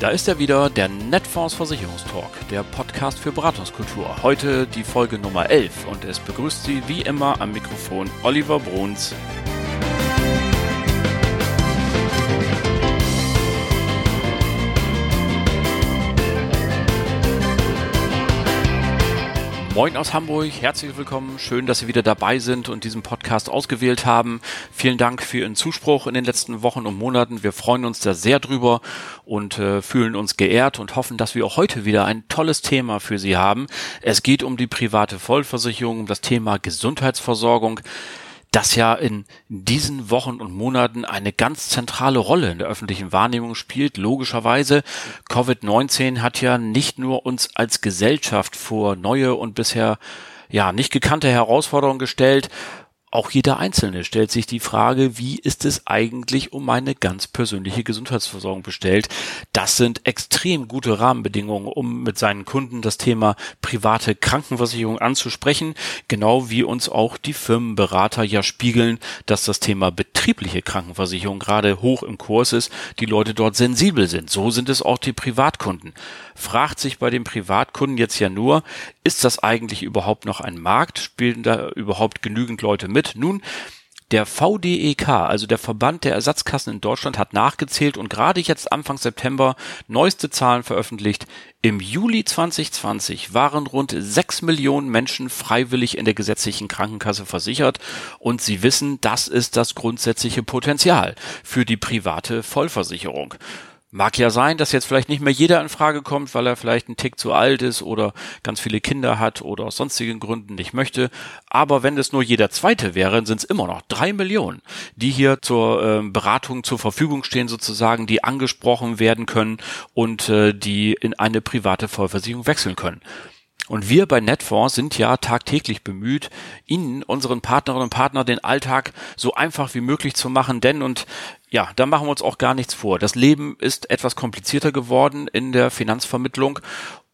Da ist er wieder, der Netfonds Versicherungstalk, der Podcast für Beratungskultur. Heute die Folge Nummer 11 und es begrüßt Sie wie immer am Mikrofon Oliver Bruns. Moin aus Hamburg, herzlich willkommen. Schön, dass Sie wieder dabei sind und diesen Podcast ausgewählt haben. Vielen Dank für Ihren Zuspruch in den letzten Wochen und Monaten. Wir freuen uns da sehr drüber und äh, fühlen uns geehrt und hoffen, dass wir auch heute wieder ein tolles Thema für Sie haben. Es geht um die private Vollversicherung, um das Thema Gesundheitsversorgung das ja in diesen Wochen und Monaten eine ganz zentrale Rolle in der öffentlichen Wahrnehmung spielt. Logischerweise, Covid-19 hat ja nicht nur uns als Gesellschaft vor neue und bisher ja nicht gekannte Herausforderungen gestellt, auch jeder Einzelne stellt sich die Frage, wie ist es eigentlich um meine ganz persönliche Gesundheitsversorgung bestellt? Das sind extrem gute Rahmenbedingungen, um mit seinen Kunden das Thema private Krankenversicherung anzusprechen, genau wie uns auch die Firmenberater ja spiegeln, dass das Thema betriebliche Krankenversicherung gerade hoch im Kurs ist, die Leute dort sensibel sind. So sind es auch die Privatkunden fragt sich bei den Privatkunden jetzt ja nur, ist das eigentlich überhaupt noch ein Markt? Spielen da überhaupt genügend Leute mit? Nun, der VDEK, also der Verband der Ersatzkassen in Deutschland, hat nachgezählt und gerade jetzt Anfang September neueste Zahlen veröffentlicht. Im Juli 2020 waren rund sechs Millionen Menschen freiwillig in der gesetzlichen Krankenkasse versichert und sie wissen, das ist das grundsätzliche Potenzial für die private Vollversicherung. Mag ja sein, dass jetzt vielleicht nicht mehr jeder in Frage kommt, weil er vielleicht ein Tick zu alt ist oder ganz viele Kinder hat oder aus sonstigen Gründen nicht möchte. Aber wenn es nur jeder zweite wäre, sind es immer noch drei Millionen, die hier zur äh, Beratung zur Verfügung stehen sozusagen, die angesprochen werden können und äh, die in eine private Vollversicherung wechseln können. Und wir bei Netfonds sind ja tagtäglich bemüht, Ihnen, unseren Partnerinnen und Partnern, den Alltag so einfach wie möglich zu machen, denn und ja, da machen wir uns auch gar nichts vor. Das Leben ist etwas komplizierter geworden in der Finanzvermittlung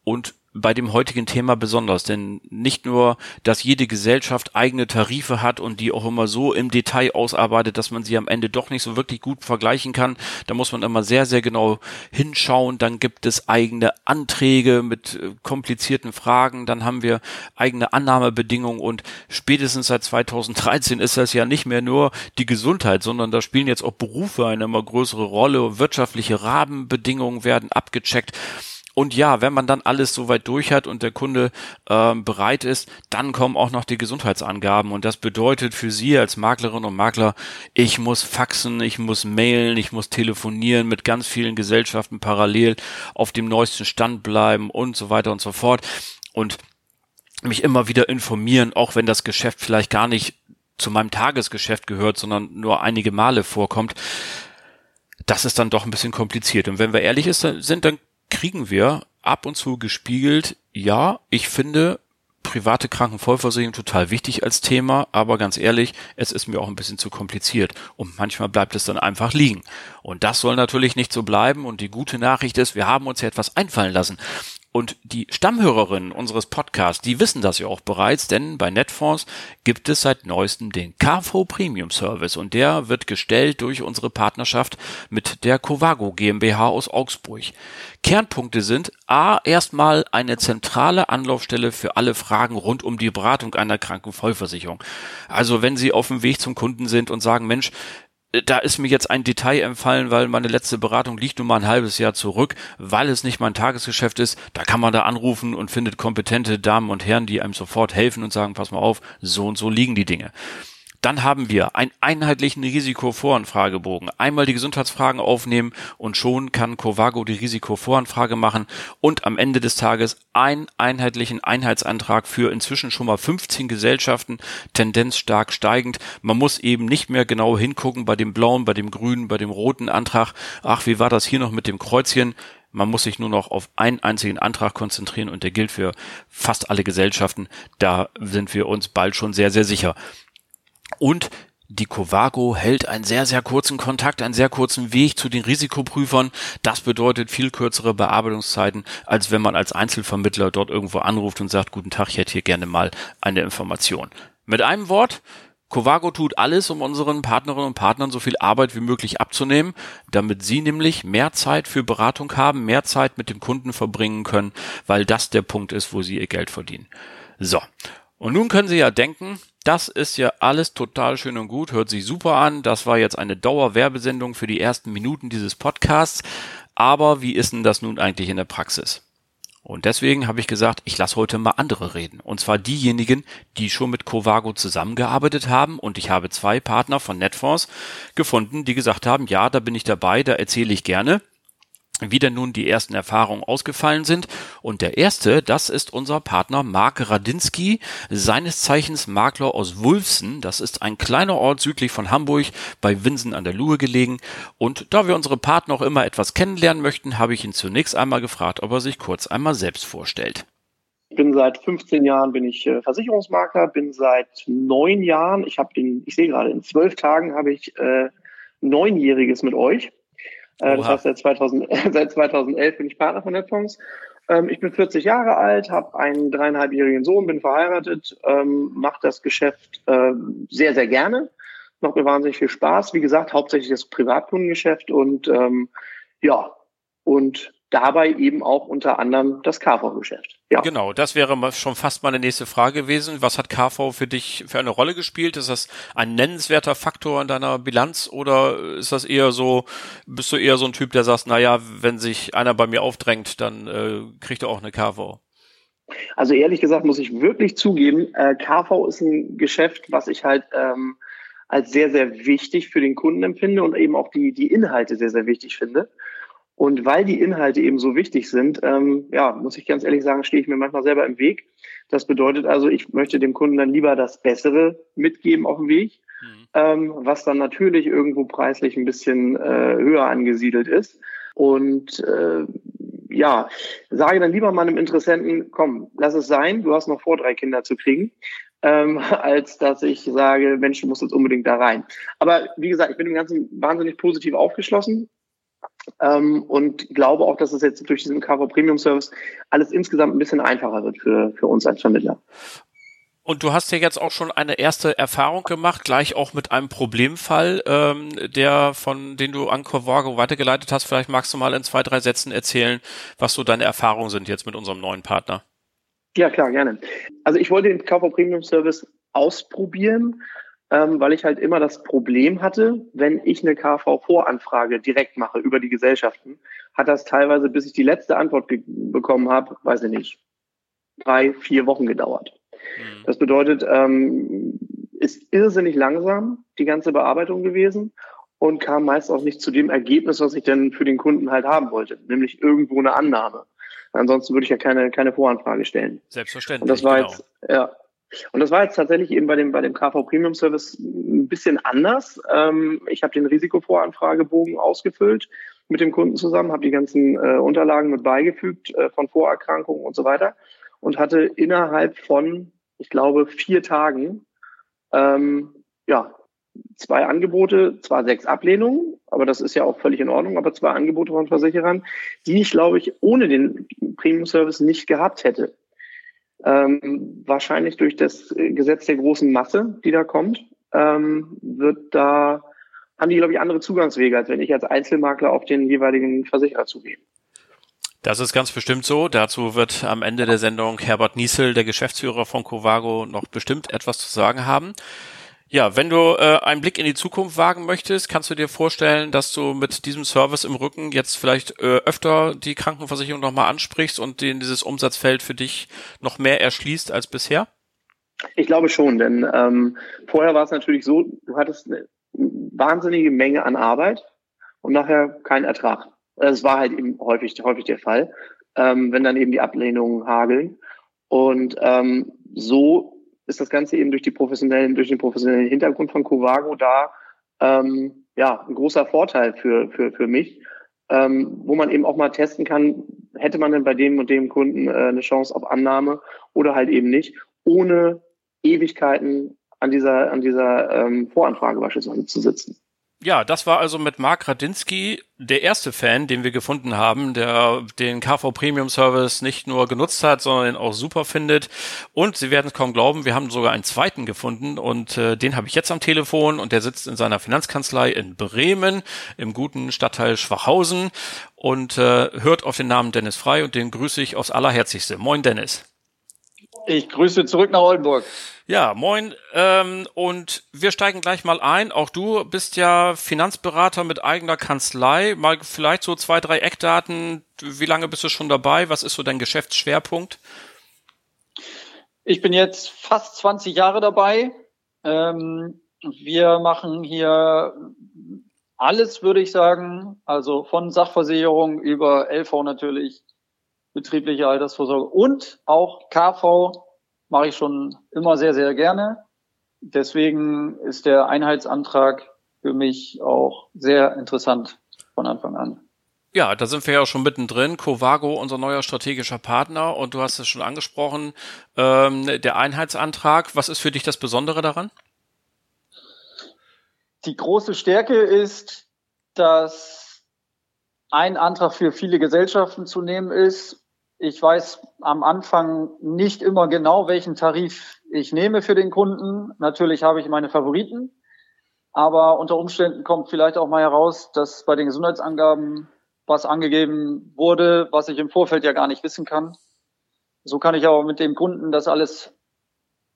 und bei dem heutigen Thema besonders, denn nicht nur, dass jede Gesellschaft eigene Tarife hat und die auch immer so im Detail ausarbeitet, dass man sie am Ende doch nicht so wirklich gut vergleichen kann. Da muss man immer sehr, sehr genau hinschauen. Dann gibt es eigene Anträge mit äh, komplizierten Fragen. Dann haben wir eigene Annahmebedingungen und spätestens seit 2013 ist das ja nicht mehr nur die Gesundheit, sondern da spielen jetzt auch Berufe eine immer größere Rolle. Wirtschaftliche Rahmenbedingungen werden abgecheckt. Und ja, wenn man dann alles soweit durch hat und der Kunde ähm, bereit ist, dann kommen auch noch die Gesundheitsangaben. Und das bedeutet für Sie als Maklerin und Makler, ich muss faxen, ich muss mailen, ich muss telefonieren mit ganz vielen Gesellschaften parallel auf dem neuesten Stand bleiben und so weiter und so fort. Und mich immer wieder informieren, auch wenn das Geschäft vielleicht gar nicht zu meinem Tagesgeschäft gehört, sondern nur einige Male vorkommt. Das ist dann doch ein bisschen kompliziert. Und wenn wir ehrlich sind, dann kriegen wir ab und zu gespiegelt, ja, ich finde private Krankenvollversicherung total wichtig als Thema, aber ganz ehrlich, es ist mir auch ein bisschen zu kompliziert und manchmal bleibt es dann einfach liegen. Und das soll natürlich nicht so bleiben und die gute Nachricht ist, wir haben uns ja etwas einfallen lassen. Und die Stammhörerinnen unseres Podcasts, die wissen das ja auch bereits, denn bei Netfonds gibt es seit neuestem den KV Premium Service und der wird gestellt durch unsere Partnerschaft mit der Covago GmbH aus Augsburg. Kernpunkte sind A, erstmal eine zentrale Anlaufstelle für alle Fragen rund um die Beratung einer Krankenvollversicherung. Also wenn Sie auf dem Weg zum Kunden sind und sagen, Mensch, da ist mir jetzt ein Detail empfallen, weil meine letzte Beratung liegt nun mal ein halbes Jahr zurück, weil es nicht mein Tagesgeschäft ist. Da kann man da anrufen und findet kompetente Damen und Herren, die einem sofort helfen und sagen, pass mal auf, so und so liegen die Dinge. Dann haben wir einen einheitlichen Risikovoranfragebogen. Einmal die Gesundheitsfragen aufnehmen und schon kann Covago die Risikovoranfrage machen und am Ende des Tages einen einheitlichen Einheitsantrag für inzwischen schon mal 15 Gesellschaften, Tendenz stark steigend. Man muss eben nicht mehr genau hingucken bei dem blauen, bei dem grünen, bei dem roten Antrag. Ach, wie war das hier noch mit dem Kreuzchen? Man muss sich nur noch auf einen einzigen Antrag konzentrieren und der gilt für fast alle Gesellschaften. Da sind wir uns bald schon sehr, sehr sicher. Und die Covago hält einen sehr, sehr kurzen Kontakt, einen sehr kurzen Weg zu den Risikoprüfern. Das bedeutet viel kürzere Bearbeitungszeiten, als wenn man als Einzelvermittler dort irgendwo anruft und sagt, guten Tag, ich hätte hier gerne mal eine Information. Mit einem Wort, Covago tut alles, um unseren Partnerinnen und Partnern so viel Arbeit wie möglich abzunehmen, damit sie nämlich mehr Zeit für Beratung haben, mehr Zeit mit dem Kunden verbringen können, weil das der Punkt ist, wo sie ihr Geld verdienen. So. Und nun können Sie ja denken, das ist ja alles total schön und gut, hört sich super an. Das war jetzt eine Dauerwerbesendung für die ersten Minuten dieses Podcasts. Aber wie ist denn das nun eigentlich in der Praxis? Und deswegen habe ich gesagt, ich lasse heute mal andere reden. Und zwar diejenigen, die schon mit Covago zusammengearbeitet haben. Und ich habe zwei Partner von Netfonds gefunden, die gesagt haben, ja, da bin ich dabei, da erzähle ich gerne wie denn nun die ersten Erfahrungen ausgefallen sind. Und der erste, das ist unser Partner Mark Radinski, seines Zeichens Makler aus Wulfsen. Das ist ein kleiner Ort südlich von Hamburg bei Winsen an der Luhe gelegen. Und da wir unsere Partner auch immer etwas kennenlernen möchten, habe ich ihn zunächst einmal gefragt, ob er sich kurz einmal selbst vorstellt. Ich bin seit 15 Jahren bin ich äh, Versicherungsmakler, bin seit neun Jahren, ich habe den, ich sehe gerade, in zwölf Tagen habe ich äh, neunjähriges mit euch. Äh, das heißt, seit, 2000, seit 2011 bin ich Partner von Netfonds. Ähm, ich bin 40 Jahre alt, habe einen dreieinhalbjährigen Sohn, bin verheiratet, ähm, mache das Geschäft äh, sehr, sehr gerne. Macht mir wahnsinnig viel Spaß. Wie gesagt, hauptsächlich das Privatkundengeschäft und ähm, ja, und dabei eben auch unter anderem das KV-Geschäft. Ja. Genau, das wäre schon fast meine nächste Frage gewesen. Was hat KV für dich für eine Rolle gespielt? Ist das ein nennenswerter Faktor in deiner Bilanz oder ist das eher so, bist du eher so ein Typ, der sagt, naja, wenn sich einer bei mir aufdrängt, dann äh, kriegt er auch eine KV? Also ehrlich gesagt muss ich wirklich zugeben, äh, KV ist ein Geschäft, was ich halt ähm, als sehr, sehr wichtig für den Kunden empfinde und eben auch die, die Inhalte sehr, sehr wichtig finde. Und weil die Inhalte eben so wichtig sind, ähm, ja, muss ich ganz ehrlich sagen, stehe ich mir manchmal selber im Weg. Das bedeutet also, ich möchte dem Kunden dann lieber das Bessere mitgeben auf dem Weg, mhm. ähm, was dann natürlich irgendwo preislich ein bisschen äh, höher angesiedelt ist. Und äh, ja, sage dann lieber meinem Interessenten, komm, lass es sein, du hast noch vor, drei Kinder zu kriegen, ähm, als dass ich sage, Mensch, du musst jetzt unbedingt da rein. Aber wie gesagt, ich bin dem Ganzen wahnsinnig positiv aufgeschlossen. Ähm, und glaube auch, dass es jetzt durch diesen KV Premium Service alles insgesamt ein bisschen einfacher wird für, für uns als Vermittler. Und du hast ja jetzt auch schon eine erste Erfahrung gemacht, gleich auch mit einem Problemfall, ähm, der von den du an Covago weitergeleitet hast. Vielleicht magst du mal in zwei, drei Sätzen erzählen, was so deine Erfahrungen sind jetzt mit unserem neuen Partner. Ja, klar, gerne. Also ich wollte den KV Premium Service ausprobieren ähm, weil ich halt immer das Problem hatte, wenn ich eine KV-Voranfrage direkt mache über die Gesellschaften, hat das teilweise, bis ich die letzte Antwort bekommen habe, weiß ich nicht, drei, vier Wochen gedauert. Mhm. Das bedeutet, ähm, ist irrsinnig langsam die ganze Bearbeitung gewesen und kam meist auch nicht zu dem Ergebnis, was ich denn für den Kunden halt haben wollte, nämlich irgendwo eine Annahme. Ansonsten würde ich ja keine, keine Voranfrage stellen. Selbstverständlich. Und das war genau. jetzt, ja, und das war jetzt tatsächlich eben bei dem, bei dem KV Premium Service ein bisschen anders. Ähm, ich habe den Risikovoranfragebogen ausgefüllt mit dem Kunden zusammen, habe die ganzen äh, Unterlagen mit beigefügt äh, von Vorerkrankungen und so weiter und hatte innerhalb von, ich glaube, vier Tagen ähm, ja, zwei Angebote, zwar sechs Ablehnungen, aber das ist ja auch völlig in Ordnung, aber zwei Angebote von Versicherern, die ich, glaube ich, ohne den Premium Service nicht gehabt hätte. Ähm, wahrscheinlich durch das Gesetz der großen Masse, die da kommt, ähm, wird da, haben die, glaube ich, andere Zugangswege, als wenn ich als Einzelmakler auf den jeweiligen Versicherer zugehe. Das ist ganz bestimmt so. Dazu wird am Ende der Sendung Herbert Niesel, der Geschäftsführer von Covago, noch bestimmt etwas zu sagen haben. Ja, wenn du äh, einen Blick in die Zukunft wagen möchtest, kannst du dir vorstellen, dass du mit diesem Service im Rücken jetzt vielleicht äh, öfter die Krankenversicherung nochmal ansprichst und den, dieses Umsatzfeld für dich noch mehr erschließt als bisher? Ich glaube schon, denn ähm, vorher war es natürlich so, du hattest eine wahnsinnige Menge an Arbeit und nachher keinen Ertrag. Das war halt eben häufig, häufig der Fall, ähm, wenn dann eben die Ablehnungen hageln. Und ähm, so ist das Ganze eben durch die professionellen, durch den professionellen Hintergrund von Covago da ähm, ja ein großer Vorteil für für für mich, ähm, wo man eben auch mal testen kann, hätte man denn bei dem und dem Kunden äh, eine Chance auf Annahme oder halt eben nicht, ohne Ewigkeiten an dieser an dieser ähm, Voranfrage beispielsweise zu sitzen. Ja, das war also mit Mark Radinski der erste Fan, den wir gefunden haben, der den KV Premium Service nicht nur genutzt hat, sondern auch super findet. Und Sie werden es kaum glauben, wir haben sogar einen zweiten gefunden und äh, den habe ich jetzt am Telefon und der sitzt in seiner Finanzkanzlei in Bremen im guten Stadtteil Schwachhausen und äh, hört auf den Namen Dennis Frei und den grüße ich aufs allerherzigste. Moin Dennis. Ich grüße zurück nach Oldenburg. Ja, moin. Ähm, und wir steigen gleich mal ein. Auch du bist ja Finanzberater mit eigener Kanzlei. Mal vielleicht so zwei, drei Eckdaten. Wie lange bist du schon dabei? Was ist so dein Geschäftsschwerpunkt? Ich bin jetzt fast 20 Jahre dabei. Ähm, wir machen hier alles, würde ich sagen. Also von Sachversicherung über LV natürlich, betriebliche Altersvorsorge und auch KV mache ich schon immer sehr, sehr gerne. Deswegen ist der Einheitsantrag für mich auch sehr interessant von Anfang an. Ja, da sind wir ja schon mittendrin. Covago, unser neuer strategischer Partner. Und du hast es schon angesprochen, ähm, der Einheitsantrag. Was ist für dich das Besondere daran? Die große Stärke ist, dass ein Antrag für viele Gesellschaften zu nehmen ist ich weiß am Anfang nicht immer genau, welchen Tarif ich nehme für den Kunden. Natürlich habe ich meine Favoriten, aber unter Umständen kommt vielleicht auch mal heraus, dass bei den Gesundheitsangaben was angegeben wurde, was ich im Vorfeld ja gar nicht wissen kann. So kann ich aber mit dem Kunden das alles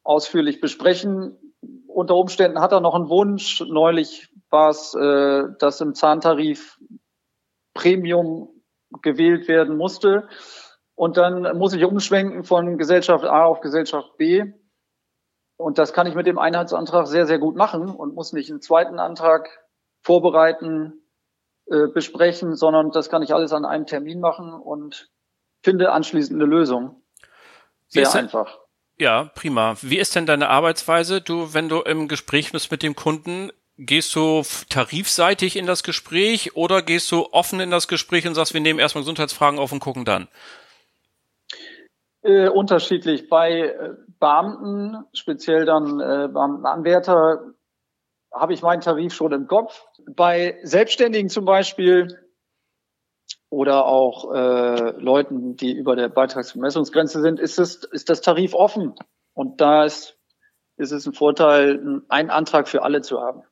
ausführlich besprechen. Unter Umständen hat er noch einen Wunsch. Neulich war es, äh, dass im Zahntarif Premium gewählt werden musste. Und dann muss ich umschwenken von Gesellschaft A auf Gesellschaft B. Und das kann ich mit dem Einheitsantrag sehr, sehr gut machen und muss nicht einen zweiten Antrag vorbereiten, äh, besprechen, sondern das kann ich alles an einem Termin machen und finde anschließend eine Lösung. Sehr denn, einfach. Ja, prima. Wie ist denn deine Arbeitsweise? Du, wenn du im Gespräch bist mit dem Kunden, gehst du tarifseitig in das Gespräch oder gehst du offen in das Gespräch und sagst, wir nehmen erstmal Gesundheitsfragen auf und gucken dann? Äh, unterschiedlich. Bei äh, Beamten, speziell dann äh, Beamtenanwärter, habe ich meinen Tarif schon im Kopf. Bei Selbstständigen zum Beispiel oder auch äh, Leuten, die über der Beitragsvermessungsgrenze sind, ist, es, ist das Tarif offen. Und da ist, ist es ein Vorteil, einen Antrag für alle zu haben.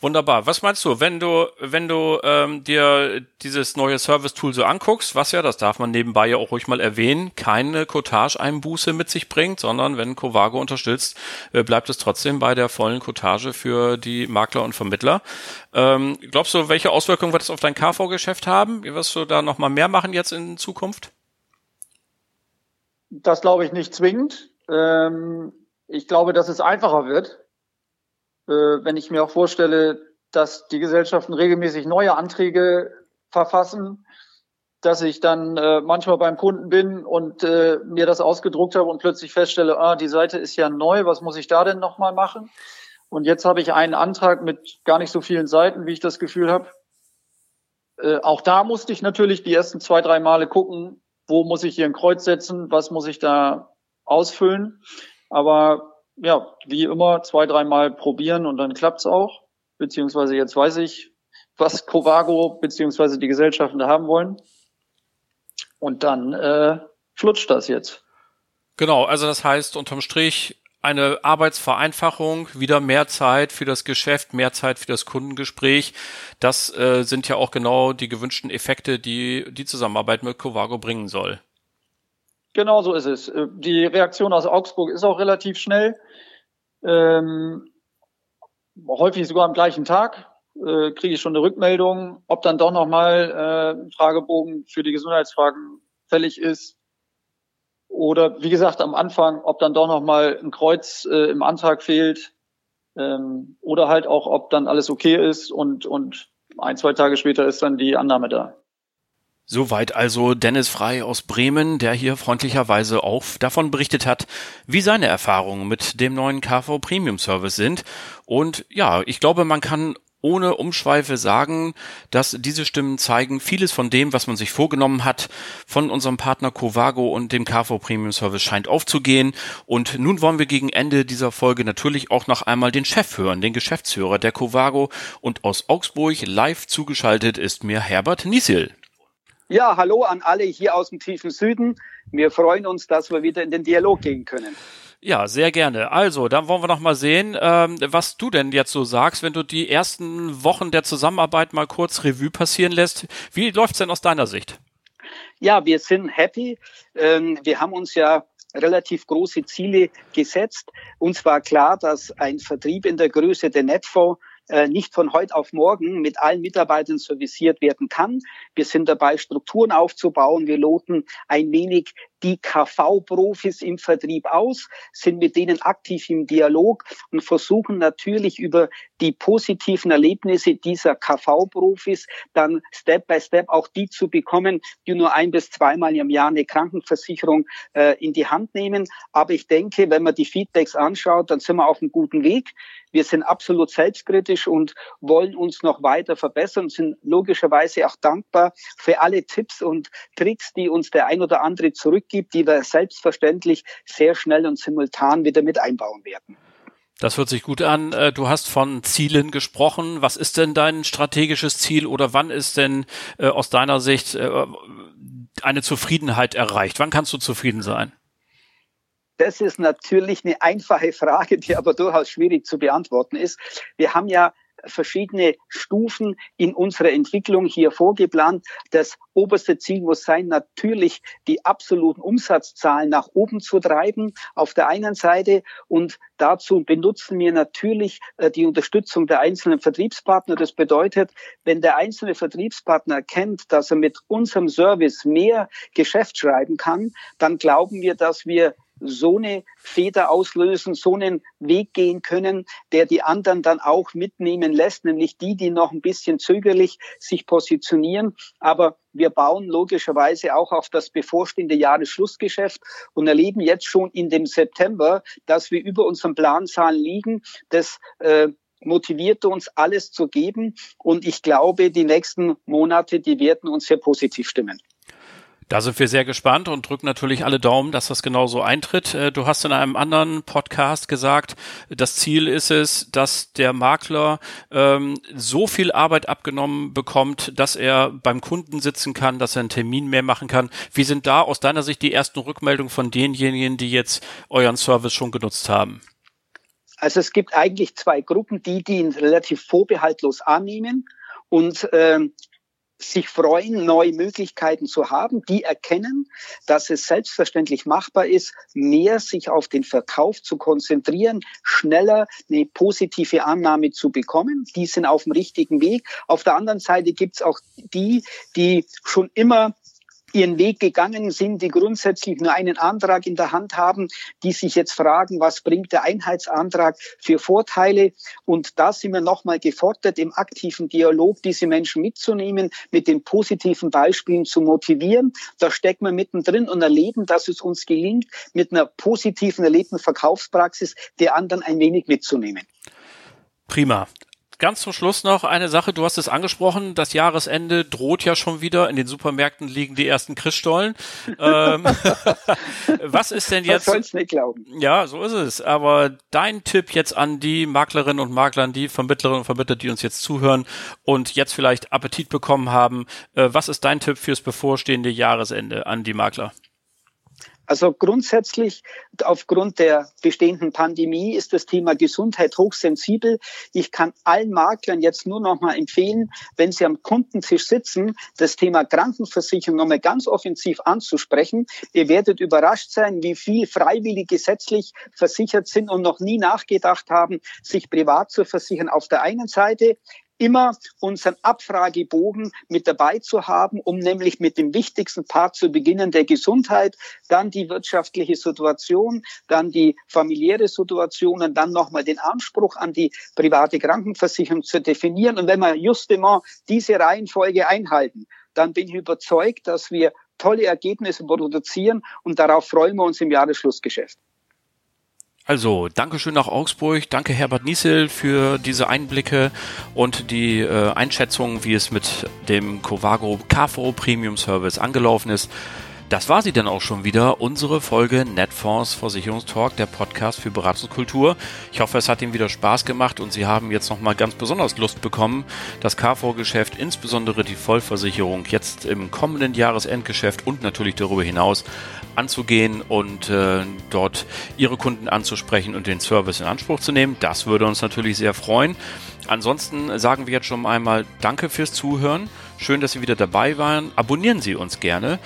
Wunderbar. Was meinst du, wenn du, wenn du ähm, dir dieses neue Service-Tool so anguckst, was ja, das darf man nebenbei ja auch ruhig mal erwähnen, keine Cottage-Einbuße mit sich bringt, sondern wenn Covago unterstützt, äh, bleibt es trotzdem bei der vollen Cottage für die Makler und Vermittler. Ähm, glaubst du, welche Auswirkungen wird das auf dein KV-Geschäft haben? Wirst du da nochmal mehr machen jetzt in Zukunft? Das glaube ich nicht zwingend. Ähm, ich glaube, dass es einfacher wird wenn ich mir auch vorstelle, dass die Gesellschaften regelmäßig neue Anträge verfassen, dass ich dann äh, manchmal beim Kunden bin und äh, mir das ausgedruckt habe und plötzlich feststelle, ah, die Seite ist ja neu, was muss ich da denn nochmal machen? Und jetzt habe ich einen Antrag mit gar nicht so vielen Seiten, wie ich das Gefühl habe. Äh, auch da musste ich natürlich die ersten zwei, drei Male gucken, wo muss ich hier ein Kreuz setzen, was muss ich da ausfüllen. Aber ja, wie immer zwei, dreimal probieren und dann klappt's auch. Beziehungsweise jetzt weiß ich, was Covago beziehungsweise die Gesellschaften da haben wollen. Und dann äh, flutscht das jetzt. Genau, also das heißt unterm Strich eine Arbeitsvereinfachung, wieder mehr Zeit für das Geschäft, mehr Zeit für das Kundengespräch. Das äh, sind ja auch genau die gewünschten Effekte, die die Zusammenarbeit mit Covago bringen soll. Genau so ist es. Äh, die Reaktion aus Augsburg ist auch relativ schnell. Ähm, häufig sogar am gleichen Tag äh, kriege ich schon eine Rückmeldung, ob dann doch nochmal äh, ein Fragebogen für die Gesundheitsfragen fällig ist. Oder wie gesagt, am Anfang, ob dann doch nochmal ein Kreuz äh, im Antrag fehlt. Ähm, oder halt auch, ob dann alles okay ist und, und ein, zwei Tage später ist dann die Annahme da. Soweit also Dennis Frei aus Bremen, der hier freundlicherweise auch davon berichtet hat, wie seine Erfahrungen mit dem neuen KV Premium Service sind. Und ja, ich glaube, man kann ohne Umschweife sagen, dass diese Stimmen zeigen, vieles von dem, was man sich vorgenommen hat, von unserem Partner Covago und dem KV Premium Service scheint aufzugehen. Und nun wollen wir gegen Ende dieser Folge natürlich auch noch einmal den Chef hören, den Geschäftsführer der Covago. Und aus Augsburg live zugeschaltet ist mir Herbert Niesil. Ja, hallo an alle hier aus dem tiefen Süden. Wir freuen uns, dass wir wieder in den Dialog gehen können. Ja, sehr gerne. Also, dann wollen wir noch mal sehen, ähm, was du denn jetzt so sagst, wenn du die ersten Wochen der Zusammenarbeit mal kurz Revue passieren lässt. Wie läuft's denn aus deiner Sicht? Ja, wir sind happy. Ähm, wir haben uns ja relativ große Ziele gesetzt. Uns war klar, dass ein Vertrieb in der Größe der Netfonds nicht von heute auf morgen mit allen Mitarbeitern serviciert werden kann. Wir sind dabei, Strukturen aufzubauen. Wir loten ein wenig die KV-Profis im Vertrieb aus, sind mit denen aktiv im Dialog und versuchen natürlich über die positiven Erlebnisse dieser KV-Profis dann Step by Step auch die zu bekommen, die nur ein bis zweimal im Jahr eine Krankenversicherung äh, in die Hand nehmen. Aber ich denke, wenn man die Feedbacks anschaut, dann sind wir auf einem guten Weg. Wir sind absolut selbstkritisch und wollen uns noch weiter verbessern, sind logischerweise auch dankbar für alle Tipps und Tricks, die uns der ein oder andere zurückgibt gibt, die wir selbstverständlich sehr schnell und simultan wieder mit einbauen werden. Das hört sich gut an. Äh, du hast von Zielen gesprochen. Was ist denn dein strategisches Ziel oder wann ist denn äh, aus deiner Sicht äh, eine Zufriedenheit erreicht? Wann kannst du zufrieden sein? Das ist natürlich eine einfache Frage, die aber durchaus schwierig zu beantworten ist. Wir haben ja verschiedene Stufen in unserer Entwicklung hier vorgeplant. Das oberste Ziel muss sein, natürlich die absoluten Umsatzzahlen nach oben zu treiben auf der einen Seite und dazu benutzen wir natürlich äh, die Unterstützung der einzelnen Vertriebspartner. Das bedeutet, wenn der einzelne Vertriebspartner erkennt, dass er mit unserem Service mehr Geschäft schreiben kann, dann glauben wir, dass wir so eine Feder auslösen, so einen Weg gehen können, der die anderen dann auch mitnehmen lässt, nämlich die, die noch ein bisschen zögerlich sich positionieren. Aber wir bauen logischerweise auch auf das bevorstehende Jahresschlussgeschäft und erleben jetzt schon in dem September, dass wir über unseren Planzahlen liegen. Das äh, motiviert uns, alles zu geben. Und ich glaube, die nächsten Monate, die werden uns sehr positiv stimmen. Da sind wir sehr gespannt und drücken natürlich alle Daumen, dass das genauso eintritt. Äh, du hast in einem anderen Podcast gesagt, das Ziel ist es, dass der Makler ähm, so viel Arbeit abgenommen bekommt, dass er beim Kunden sitzen kann, dass er einen Termin mehr machen kann. Wie sind da aus deiner Sicht die ersten Rückmeldungen von denjenigen, die jetzt euren Service schon genutzt haben? Also es gibt eigentlich zwei Gruppen, die, die ihn relativ vorbehaltlos annehmen und ähm, sich freuen, neue Möglichkeiten zu haben, die erkennen, dass es selbstverständlich machbar ist, mehr sich auf den Verkauf zu konzentrieren, schneller eine positive Annahme zu bekommen. Die sind auf dem richtigen Weg. Auf der anderen Seite gibt es auch die, die schon immer ihren Weg gegangen sind, die grundsätzlich nur einen Antrag in der Hand haben, die sich jetzt fragen, was bringt der Einheitsantrag für Vorteile? Und da sind wir nochmal gefordert, im aktiven Dialog diese Menschen mitzunehmen, mit den positiven Beispielen zu motivieren. Da stecken wir mittendrin und erleben, dass es uns gelingt, mit einer positiven erlebten Verkaufspraxis der anderen ein wenig mitzunehmen. Prima ganz zum Schluss noch eine Sache. Du hast es angesprochen. Das Jahresende droht ja schon wieder. In den Supermärkten liegen die ersten Christstollen. ähm, was ist denn jetzt? soll's nicht glauben. Ja, so ist es. Aber dein Tipp jetzt an die Maklerinnen und Makler, die Vermittlerinnen und Vermittler, die uns jetzt zuhören und jetzt vielleicht Appetit bekommen haben. Äh, was ist dein Tipp fürs bevorstehende Jahresende an die Makler? Also grundsätzlich aufgrund der bestehenden Pandemie ist das Thema Gesundheit hochsensibel. Ich kann allen Maklern jetzt nur noch mal empfehlen, wenn sie am Kundentisch sitzen, das Thema Krankenversicherung noch mal ganz offensiv anzusprechen. Ihr werdet überrascht sein, wie viel freiwillig gesetzlich versichert sind und noch nie nachgedacht haben, sich privat zu versichern. Auf der einen Seite immer unseren Abfragebogen mit dabei zu haben, um nämlich mit dem wichtigsten Part zu beginnen, der Gesundheit, dann die wirtschaftliche Situation, dann die familiäre Situation und dann nochmal den Anspruch an die private Krankenversicherung zu definieren. Und wenn wir justement diese Reihenfolge einhalten, dann bin ich überzeugt, dass wir tolle Ergebnisse produzieren und darauf freuen wir uns im Jahresschlussgeschäft. Also, Dankeschön nach Augsburg. Danke Herbert Niesel für diese Einblicke und die äh, Einschätzung, wie es mit dem Covago KV Premium Service angelaufen ist. Das war sie dann auch schon wieder, unsere Folge Netfonds Versicherungstalk, der Podcast für Beratungskultur. Ich hoffe, es hat Ihnen wieder Spaß gemacht und Sie haben jetzt nochmal ganz besonders Lust bekommen, das KV-Geschäft, insbesondere die Vollversicherung, jetzt im kommenden Jahresendgeschäft und natürlich darüber hinaus anzugehen und äh, dort Ihre Kunden anzusprechen und den Service in Anspruch zu nehmen. Das würde uns natürlich sehr freuen. Ansonsten sagen wir jetzt schon einmal Danke fürs Zuhören. Schön, dass Sie wieder dabei waren. Abonnieren Sie uns gerne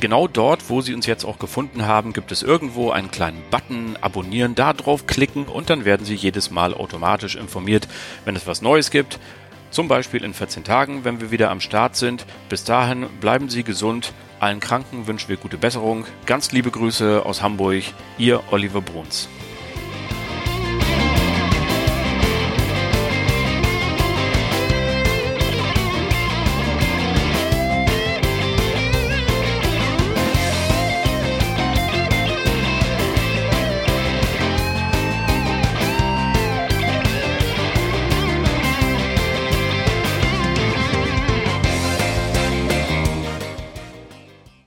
genau dort, wo Sie uns jetzt auch gefunden haben, gibt es irgendwo einen kleinen Button, abonnieren, da drauf klicken und dann werden Sie jedes Mal automatisch informiert, wenn es was Neues gibt. Zum Beispiel in 14 Tagen, wenn wir wieder am Start sind. Bis dahin bleiben Sie gesund. Allen Kranken wünschen wir gute Besserung. Ganz liebe Grüße aus Hamburg. Ihr Oliver Bruns.